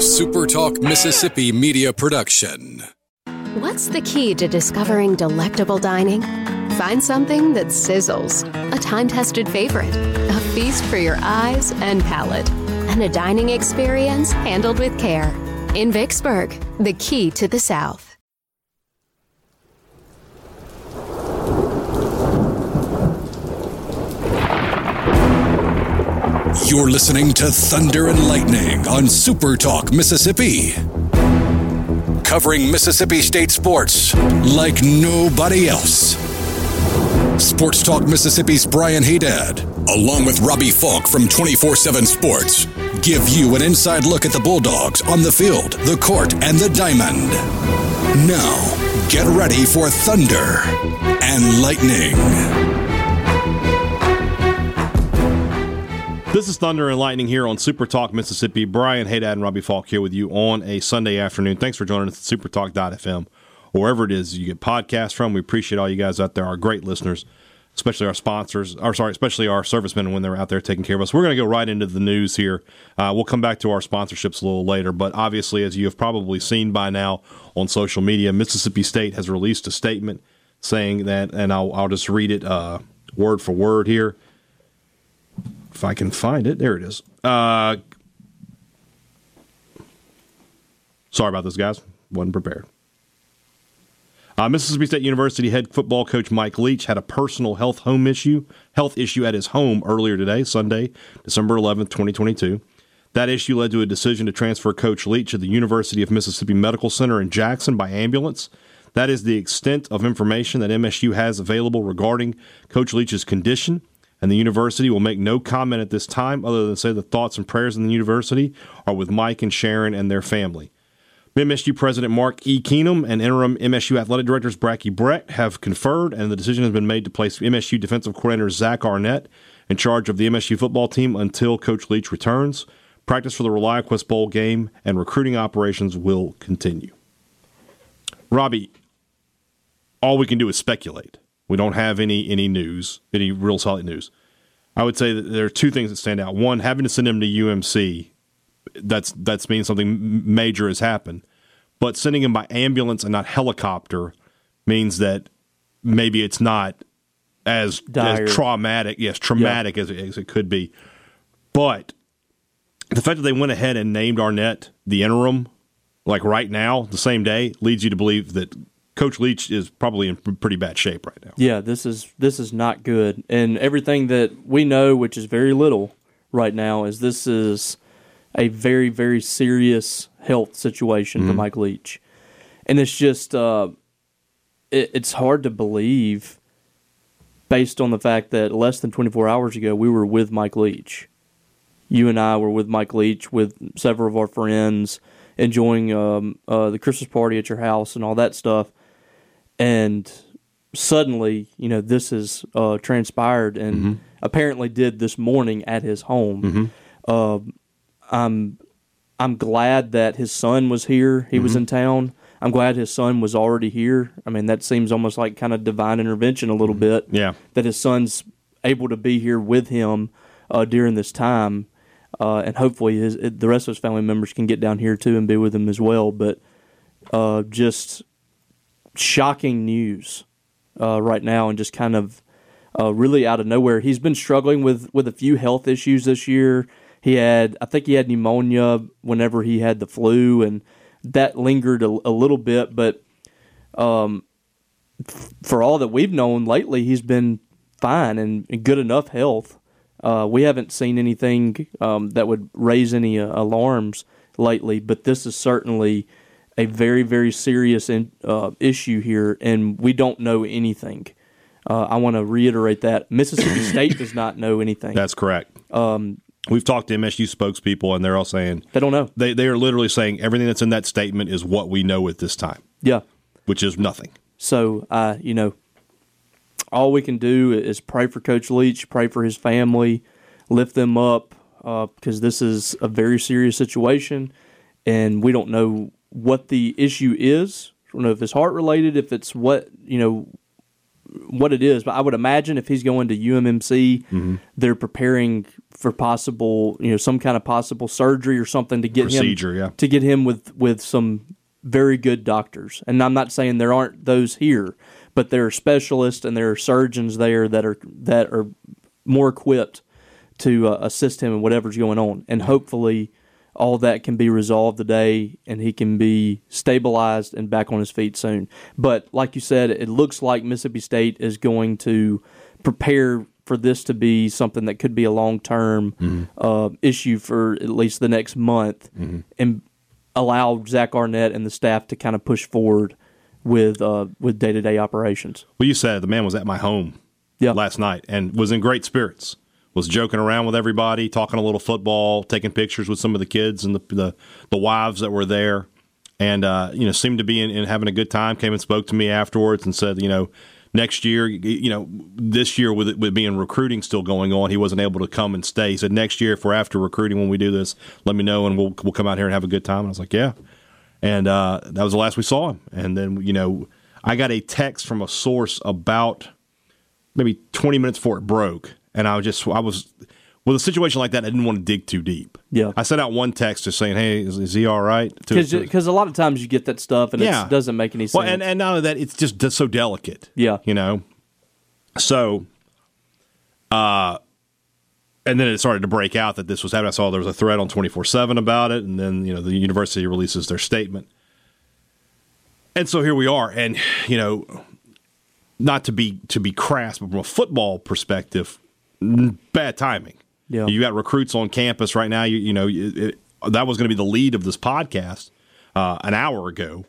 SuperTalk Mississippi media production. What's the key to discovering delectable dining? Find something that sizzles, a time tested favorite, a feast for your eyes and palate, and a dining experience handled with care. In Vicksburg, the key to the South. You're listening to Thunder and Lightning on Super Talk Mississippi. Covering Mississippi State sports like nobody else. Sports Talk Mississippi's Brian Hadad, along with Robbie Faulk from 24 7 Sports, give you an inside look at the Bulldogs on the field, the court, and the diamond. Now, get ready for Thunder and Lightning. This is Thunder and Lightning here on Super Talk Mississippi. Brian Hadad and Robbie Faulk here with you on a Sunday afternoon. Thanks for joining us at supertalk.fm or wherever it is you get podcasts from. We appreciate all you guys out there, our great listeners, especially our sponsors, or sorry, especially our servicemen when they're out there taking care of us. We're going to go right into the news here. Uh, we'll come back to our sponsorships a little later, but obviously, as you have probably seen by now on social media, Mississippi State has released a statement saying that, and I'll, I'll just read it uh, word for word here if I can find it. There it is. Uh, sorry about this, guys. Wasn't prepared. Uh, Mississippi State University head football coach Mike Leach had a personal health home issue, health issue at his home earlier today, Sunday, December 11th, 2022. That issue led to a decision to transfer Coach Leach to the University of Mississippi Medical Center in Jackson by ambulance. That is the extent of information that MSU has available regarding Coach Leach's condition and the university will make no comment at this time other than say the thoughts and prayers in the university are with Mike and Sharon and their family. MSU President Mark E. Keenum and interim MSU athletic directors Bracky Brett have conferred, and the decision has been made to place MSU defensive coordinator Zach Arnett in charge of the MSU football team until Coach Leach returns. Practice for the ReliaQuest Bowl game and recruiting operations will continue. Robbie, all we can do is speculate. We don't have any any news, any real solid news. I would say that there are two things that stand out. One, having to send him to UMC, that's that's means something major has happened. But sending him by ambulance and not helicopter means that maybe it's not as, as traumatic, yes, traumatic yeah. as, it, as it could be. But the fact that they went ahead and named Arnett the interim, like right now, the same day, leads you to believe that Coach Leach is probably in pretty bad shape right now. Yeah, this is this is not good, and everything that we know, which is very little right now, is this is a very very serious health situation mm-hmm. for Mike Leach, and it's just uh, it, it's hard to believe based on the fact that less than 24 hours ago we were with Mike Leach. You and I were with Mike Leach with several of our friends enjoying um, uh, the Christmas party at your house and all that stuff and suddenly, you know, this has uh, transpired and mm-hmm. apparently did this morning at his home. Mm-hmm. Uh, I'm I'm glad that his son was here. He mm-hmm. was in town. I'm glad his son was already here. I mean, that seems almost like kind of divine intervention a little mm-hmm. bit. Yeah, that his son's able to be here with him uh, during this time, uh, and hopefully his, the rest of his family members can get down here too and be with him as well. But uh, just shocking news uh, right now, and just kind of uh, really out of nowhere. He's been struggling with with a few health issues this year. He had, I think, he had pneumonia whenever he had the flu, and that lingered a, a little bit. But um, for all that we've known lately, he's been fine and good enough health. Uh, we haven't seen anything um, that would raise any uh, alarms lately, but this is certainly a very, very serious in, uh, issue here, and we don't know anything. Uh, I want to reiterate that Mississippi State does not know anything. That's correct. Um, We've talked to MSU spokespeople, and they're all saying they don't know. They they are literally saying everything that's in that statement is what we know at this time. Yeah, which is nothing. So, uh, you know, all we can do is pray for Coach Leach, pray for his family, lift them up, because uh, this is a very serious situation, and we don't know what the issue is. I don't know if it's heart related, if it's what you know what it is, but I would imagine if he's going to UMMC, Mm-hmm. they're preparing for possible, you know, some kind of possible surgery or something to get Procedure, him yeah. to get him with with some very good doctors. And I'm not saying there aren't those here, but there are specialists and there are surgeons there that are that are more equipped to uh, assist him in whatever's going on, and hopefully all that can be resolved today and he can be stabilized and back on his feet soon. But like you said, it looks like Mississippi State is going to prepare for this to be something that could be a long term uh, issue for at least the next month and allow Zach Arnett and the staff to kind of push forward with uh, with day to day operations. Well, you said the man was at my home Yeah. last night and was in great spirits. Was joking around with everybody, talking a little football, taking pictures with some of the kids and the the, the wives that were there, and uh, you know seemed to be in, in having a good time. Came and spoke to me afterwards and said, you know, next year, you know, this year with it with being recruiting still going on, he wasn't able to come and stay. He said next year, if we're after recruiting when we do this, let me know and we'll we'll come out here and have a good time. And I was like, yeah, and uh, that was the last we saw him. And then you know, I got a text from a source about maybe 20 minutes before it broke, and I was just I was with a situation like that. I didn't want to dig too deep. Yeah. I sent out one text just saying, "Hey, is, is he all right?" Because a lot of times you get that stuff and Yeah. it doesn't make any sense. well, and and not only that, it's just so delicate. Yeah. you know. So, uh, and then it started to break out that this was happening. I saw there was a thread on twenty four seven about it, and then you know the university releases their statement, and so here we are, and you know, not to be to be crass, but from a football perspective, bad timing. Yeah. you got recruits on campus right now. You you know it, it, that was going to be the lead of this podcast uh, an hour ago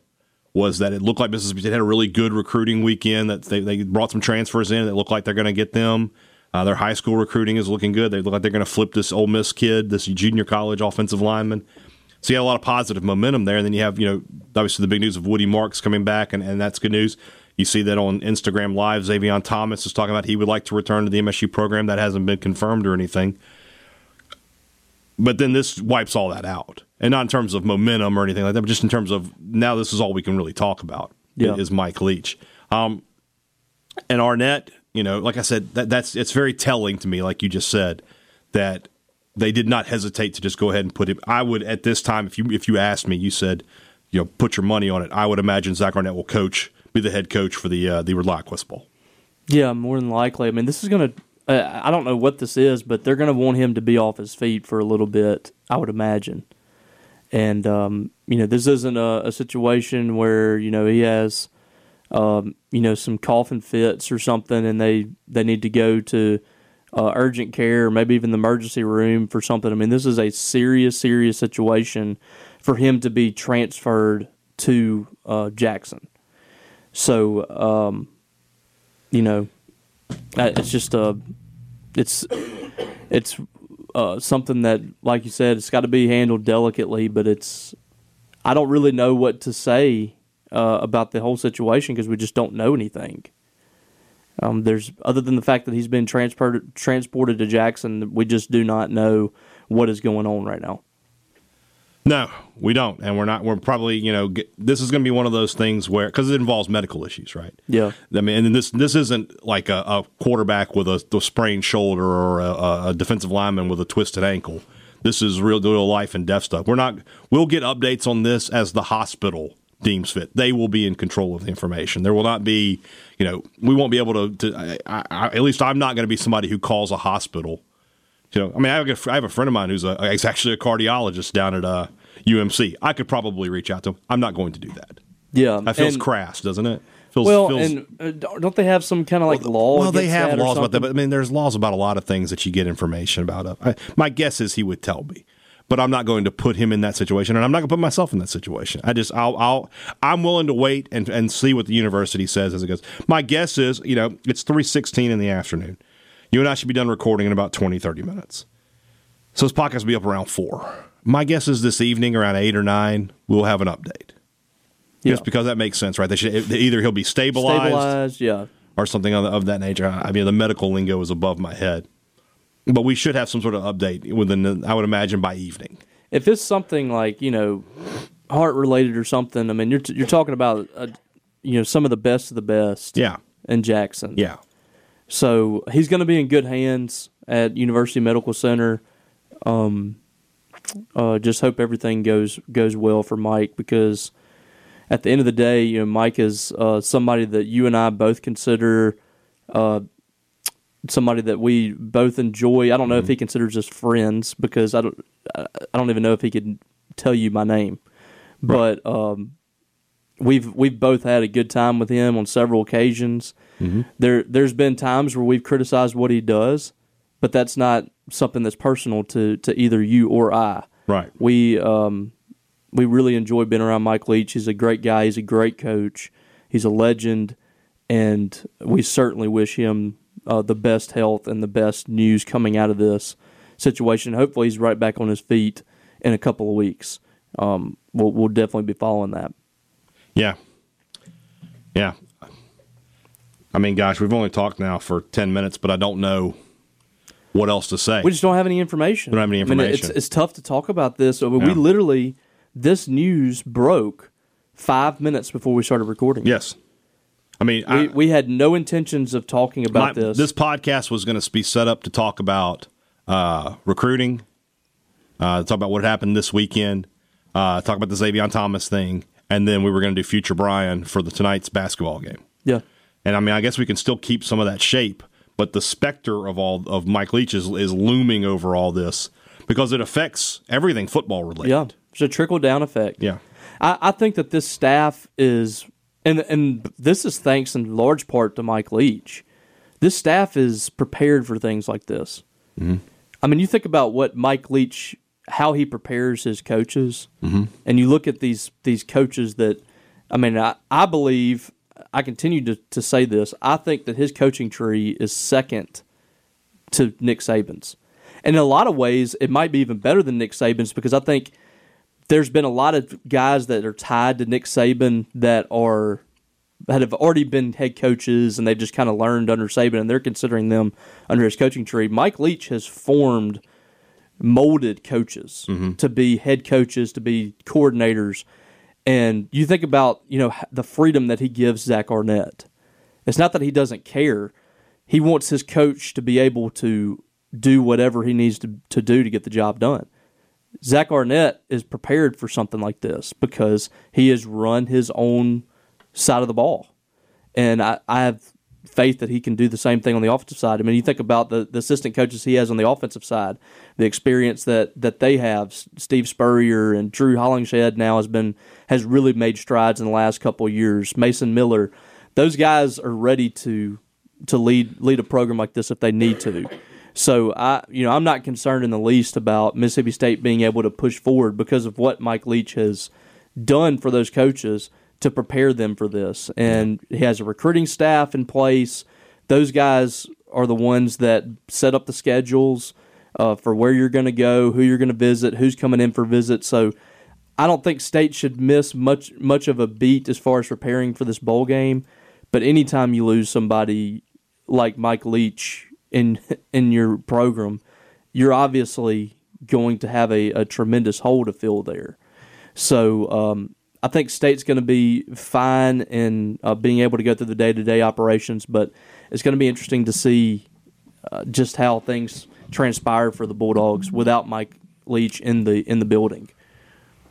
was that it looked like Mississippi State had a really good recruiting weekend. That they, they brought some transfers in that look like they're going to get them. Uh, their high school recruiting is looking good. They look like they're going to flip this Ole Miss kid, this junior college offensive lineman. So you had a lot of positive momentum there. And then you have, you know, obviously the big news of Woody Marks coming back, and, and that's good news. You see that on Instagram Live. Xavier Thomas is talking about he would like to return to the MSU program. That hasn't been confirmed or anything. But then this wipes all that out. And not in terms of momentum or anything like that, but just in terms of now this is all we can really talk about Yeah. is Mike Leach. Um, and Arnett, you know, like I said, that, that's it's very telling to me, like you just said, that they did not hesitate to just go ahead and put him. I would at this time, if you if you asked me, you said, you know, put your money on it. I would imagine Zach Arnett will coach, be the head coach for the uh, the ReliaQuest Bowl. Yeah, more than likely. I mean, this is going to. Uh, I don't know what this is, but they're going to want him to be off his feet for a little bit. I would imagine. And um, you know, this isn't a, a situation where you know he has, um, you know, some coughing fits or something, and they they need to go to uh, urgent care or maybe even the emergency room for something. I mean, this is a serious, serious situation for him to be transferred to uh, Jackson. So, um, you know, uh, it's just a, it's, it's uh, something that, like you said, it's got to be handled delicately. But it's, I don't really know what to say uh, about the whole situation because we just don't know anything. Um, there's other than the fact that he's been transported transported to Jackson, we just do not know what is going on right now. No, we don't, and we're not. We're probably, you know, get, this is going to be one of those things where because it involves medical issues, right? Yeah. I mean, and this this isn't like a, a quarterback with a, a sprained shoulder or a, a defensive lineman with a twisted ankle. This is real, real life and death stuff. We're not. We'll get updates on this as the hospital deems fit. They will be in control of the information. There will not be, you know, we won't be able to. to I, I, at least I'm not going to be somebody who calls a hospital you know, I mean, I have, a, I have a friend of mine who's a, he's actually a cardiologist down at uh, UMC. I could probably reach out to him. I'm not going to do that. Yeah, That feels and- crass, doesn't it? Feels, Well, feels, and uh, don't they have some kind of like law? well, they have laws about that, but I mean, there's laws about a lot of things that you get information about. Uh, I, my guess is he would tell me, but I'm not going to put him in that situation, and I'm not going to put myself in that situation. I just, I'll, I'll, I'm willing to wait and and see what the university says as it goes. My guess is, you know, it's 3:16 in the afternoon. You and I should be done recording in about 20, 30 minutes. So this podcast will be up around four. My guess is this evening around eight or nine, we'll have an update. Yeah. Just because that makes sense, right? They should either he'll be stabilized, stabilized. Yeah, or something of, that nature. I mean, the medical lingo is above my head, but we should have some sort of update within. I would imagine by evening. if it's something like you know heart related or something, I mean, you're t- you're talking about uh, you know some of the best of the best. Yeah, in Jackson. Yeah. So he's going to be in good hands at University Medical Center. Um, uh, just hope everything goes goes well for Mike because at the end of the day, you know, Mike is uh, somebody that you and I both consider uh, somebody that we both enjoy. I don't know if he considers us friends because I don't I don't even know if he could tell you my name, but um, we've we've both had a good time with him on several occasions. There there's been times where we've criticized what he does, but that's not something that's personal to to either you or I. Right. We um, we really enjoy being around Mike Leach. He's a great guy. He's a great coach. He's a legend, and we certainly wish him uh, the best health and the best news coming out of this situation. Hopefully, he's right back on his feet in a couple of weeks. Um, we'll we'll definitely be following that. Yeah. Yeah. I mean, gosh, we've only talked now for 10 minutes, but I don't know what else to say. We just don't have any information. We don't have any I mean, it's, information. it's tough to talk about this. I mean, We literally, this news broke five minutes before we started recording. yes. I mean, We, I, we had no intentions of talking about my- this. podcast was going to be set up to talk about uh, recruiting, uh, talk about what happened this weekend, uh, talk about the Xavier Thomas thing, and then we were going to do Future Brian for the tonight's basketball game. yeah. And I mean, I guess we can still keep some of that shape, but the specter of all of Mike Leach is, is looming over all this because it affects everything football related. Yeah. it's a trickle down effect. Yeah. I, I think that this staff is, and and this is thanks in large part to Mike Leach. This staff is prepared for things like this. Mm-hmm. I mean, you think about what Mike Leach, how he prepares his coaches, mm-hmm. and you look at these these coaches that, I mean, I, I believe I continue to, to say this. I think that his coaching tree is second to Nick Saban's. And in a lot of ways, it might be even better than Nick Saban's because I think there's been a lot of guys that are tied to Nick Saban that are that have already been head coaches and they've just kind of learned under Saban and they're considering them under his coaching tree. Mike Leach has formed molded coaches mm-hmm. to be head coaches, to be coordinators. And you think about, you know, the freedom that he gives Zach Arnett. It's not that he doesn't care. He wants his coach to be able to do whatever he needs to, to do to get the job done. Zach Arnett is prepared for something like this because he has run his own side of the ball. And I, I have faith that he can do the same thing on the offensive side. I mean, you think about the, the assistant coaches he has on the offensive side, the experience that, that they have. Steve Spurrier and Drew Hollingshead now has been has really made strides in the last couple of years. Mason Miller, those guys are ready to to lead lead a program like this if they need to. So I, you know, I'm not concerned in the least about Mississippi State being able to push forward because of what Mike Leach has done for those coaches to prepare them for this. And he has a recruiting staff in place. Those guys are the ones that set up the schedules uh, for where you're going to go, who you're going to visit, who's coming in for visits. So I don't think State should miss much much of a beat as far as preparing for this bowl game. But anytime you lose somebody like Mike Leach in in your program, you're obviously going to have a, a tremendous hole to fill there. So um, I think State's going to be fine in uh, being able to go through the day to day operations, but it's going to be interesting to see uh, just how things transpire for the Bulldogs without Mike Leach in the in the building.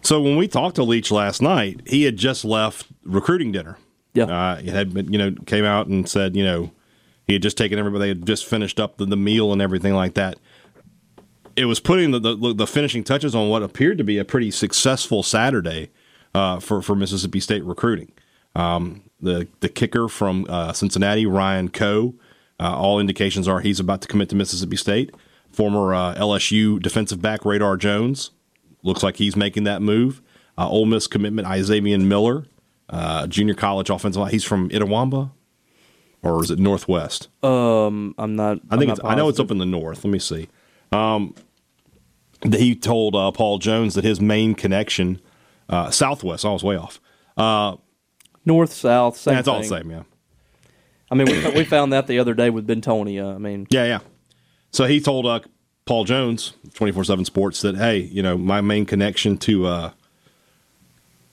So when we talked to Leach last night, he had just left recruiting dinner. Yeah. Uh, he had been, you know, came out and said, you know, he had just taken everybody, had just finished up the, the meal and everything like that. It was putting the, the the finishing touches on what appeared to be a pretty successful Saturday uh, for for Mississippi State recruiting. Um, the the kicker from uh, Cincinnati, Ryan Coe, uh, all indications are he's about to commit to Mississippi State. Former uh, LSU defensive back Radar Jones looks like he's making that move. Uh, Ole Miss commitment Isaiah Miller, uh, junior college offensive line. He's from Itawamba, or is it Northwest? Um, I'm not. I think it's, I know it's up in the north. Let me see. Um, he told uh, Paul Jones that his main connection, uh, Southwest. I was way off. Uh, north south. Same that's all the thing. same. Yeah, I mean, we, we found that the other day with Bentonia. I mean, yeah, yeah. So he told uh, Paul Jones, twenty four seven Sports, that hey, you know, my main connection to uh,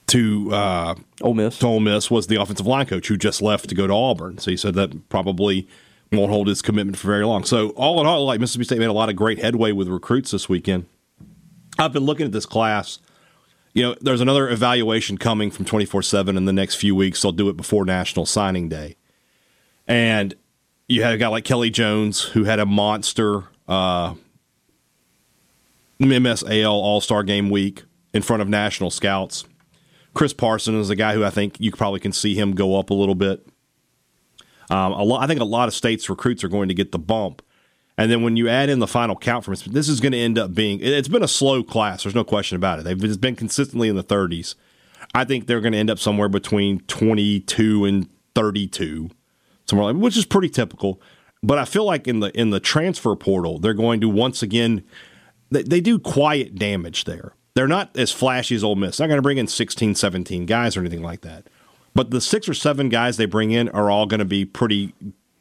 to uh, Ole Miss. to Ole Miss was the offensive line coach who just left to go to Auburn. So he said that probably won't hold his commitment for very long. So all in all, like Mississippi State made a lot of great headway with recruits this weekend. I've been looking at this class. You know, there's another evaluation coming from 24 7 in the next few weeks. They'll do it before National Signing Day. And you had a guy like Kelly Jones who had a monster uh, MSAL All Star Game week in front of national scouts. Chris Parson is a guy who I think you probably can see him go up a little bit. Um, a lot, I think a lot of states' recruits are going to get the bump. And then when you add in the final count from this is going to end up being it's been a slow class. There's no question about it. They've been consistently in the 30s. I think they're going to end up somewhere between 22 and 32, somewhere like, which is pretty typical. But I feel like in the in the transfer portal, they're going to once again they, they do quiet damage there. They're not as flashy as Ole Miss. They're not going to bring in 16, 17 guys or anything like that. But the six or seven guys they bring in are all going to be pretty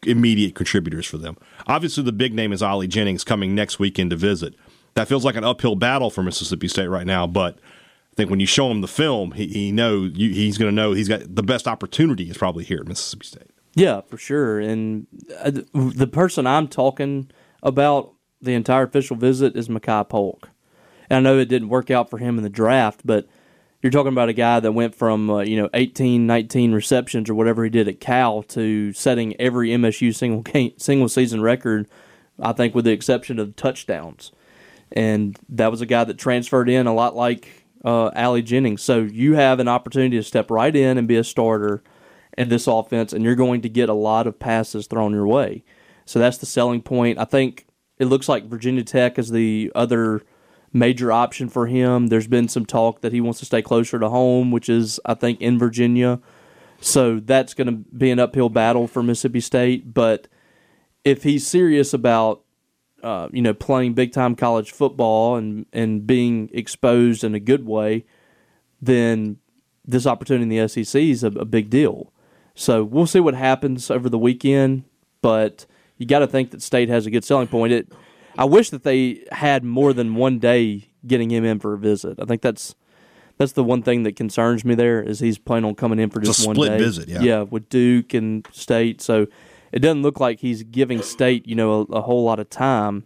immediate contributors for them. Obviously, the big name is Ali Jennings coming next weekend to visit. That feels like an uphill battle for Mississippi State right now, but I think when you show him the film, he, he knows he's going to know he's got the best opportunity is probably here at Mississippi State. Yeah, for sure. And uh, the person I'm talking about the entire official visit is Makai Polk. And I know it didn't work out for him in the draft, but you're talking about a guy that went from uh, you know 18, 19 receptions or whatever he did at Cal to setting every MSU single game, single season record. I think with the exception of touchdowns, and that was a guy that transferred in a lot like uh, Ali Jennings. So you have an opportunity to step right in and be a starter in this offense, and you're going to get a lot of passes thrown your way. So that's the selling point. I think it looks like Virginia Tech is the other major option for him. There's been some talk that he wants to stay closer to home, which is, I think, in Virginia. So that's going to be an uphill battle for Mississippi State. But if he's serious about, uh, you know, playing big time college football and, and being exposed in a good way, then this opportunity in the SEC is a, a big deal. So we'll see what happens over the weekend. But you got to think that State has a good selling point. It I wish that they had more than one day getting him in for a visit. I think that's that's the one thing that concerns me. There is he's planning on coming in for just one day. visit, yeah, yeah, with Duke and State. So it doesn't look like he's giving State, you know, a, a whole lot of time,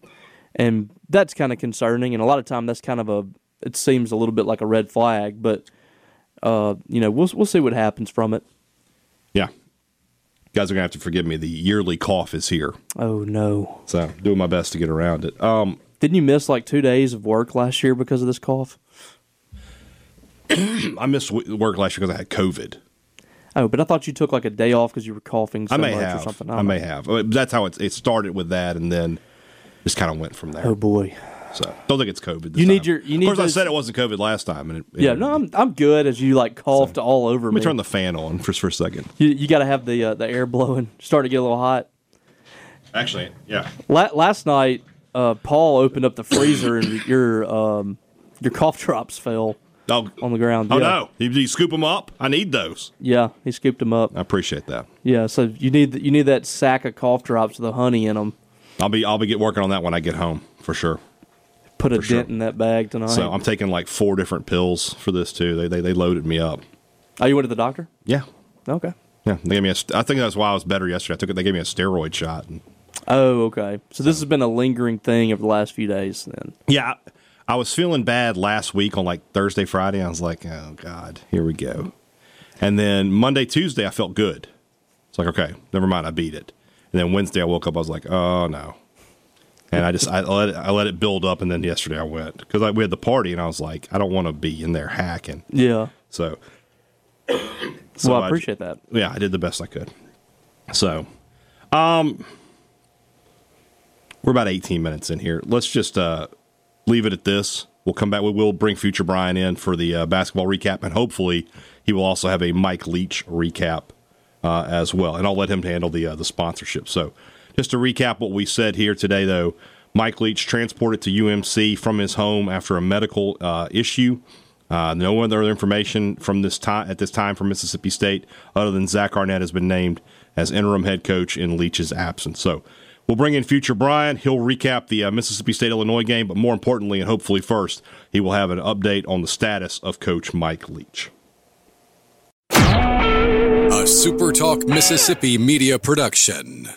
and that's kind of concerning. And a lot of time, that's kind of a it seems a little bit like a red flag. But uh, you know, we'll we'll see what happens from it. Yeah, guys are gonna have to forgive me. The yearly cough is here. Oh no! So doing my best to get around it. Um, Didn't you miss like two days of work last year because of this cough? I missed work last year because I had COVID. Oh, but I thought you took like a day off because you were coughing so I may much have. or something. I, don't may know. have. That's how it, it started with that, and then just kind of went from there. Oh boy. So don't think it's COVID. This You need time. your- you need Of course, those- I said it wasn't COVID last time, and it, it- Yeah, no, I'm I'm good. As you like coughed all over Let me. me turn the fan on for for a second. you you got to have the uh, the air blowing, starting to get a little hot. Actually, yeah. La- last night, uh, Paul opened up the freezer and your um, your cough drops fell Oh, on the ground. oh yeah. no! You, you scoop them up. I need those. Yeah, he scooped them up. I appreciate that. Yeah, so you need you need that sack of cough drops with the honey in them. I'll be I'll be get working on that when I get home for sure. Put a sure. dent in that bag tonight. So I'm taking like four different pills for this too. They they, they loaded me up. oh, you went to the doctor? Yeah, Okay. yeah. They gave me a. I think that's why I was better yesterday. I took it. They gave me a steroid shot. And, Oh, okay. So this has been a lingering thing over the last few days. Then. yeah, I was feeling bad last week on like Thursday, Friday. I was like, oh god, here we go. And then Monday, Tuesday, I felt good. It's like okay, never mind, I beat it. And then Wednesday, I woke up. I was like, oh no. And I just I let it, I let it build up, and then yesterday I went because we had the party, and I was like, I don't want to be in there hacking. Yeah. So, so well, I appreciate that. yeah, I did the best I could. So, um, we're about 18 minutes in here. Let's just uh, leave it at this. We'll come back. We will bring future Brian in for the uh, basketball recap, and hopefully, he will also have a Mike Leach recap uh, as well. And I'll let him handle the uh, the sponsorship. So, just to recap what we said here today, though, Mike Leach transported to UMC from his home after a medical uh, issue. Uh, no other information from this time at this time from Mississippi State other than Zach Arnett has been named as interim head coach in Leach's absence. So we'll bring in future Brian. He'll recap the uh, Mississippi State Illinois game, but more importantly and hopefully first, he will have an update on the status of Coach Mike Leach. A SuperTalk Mississippi media production.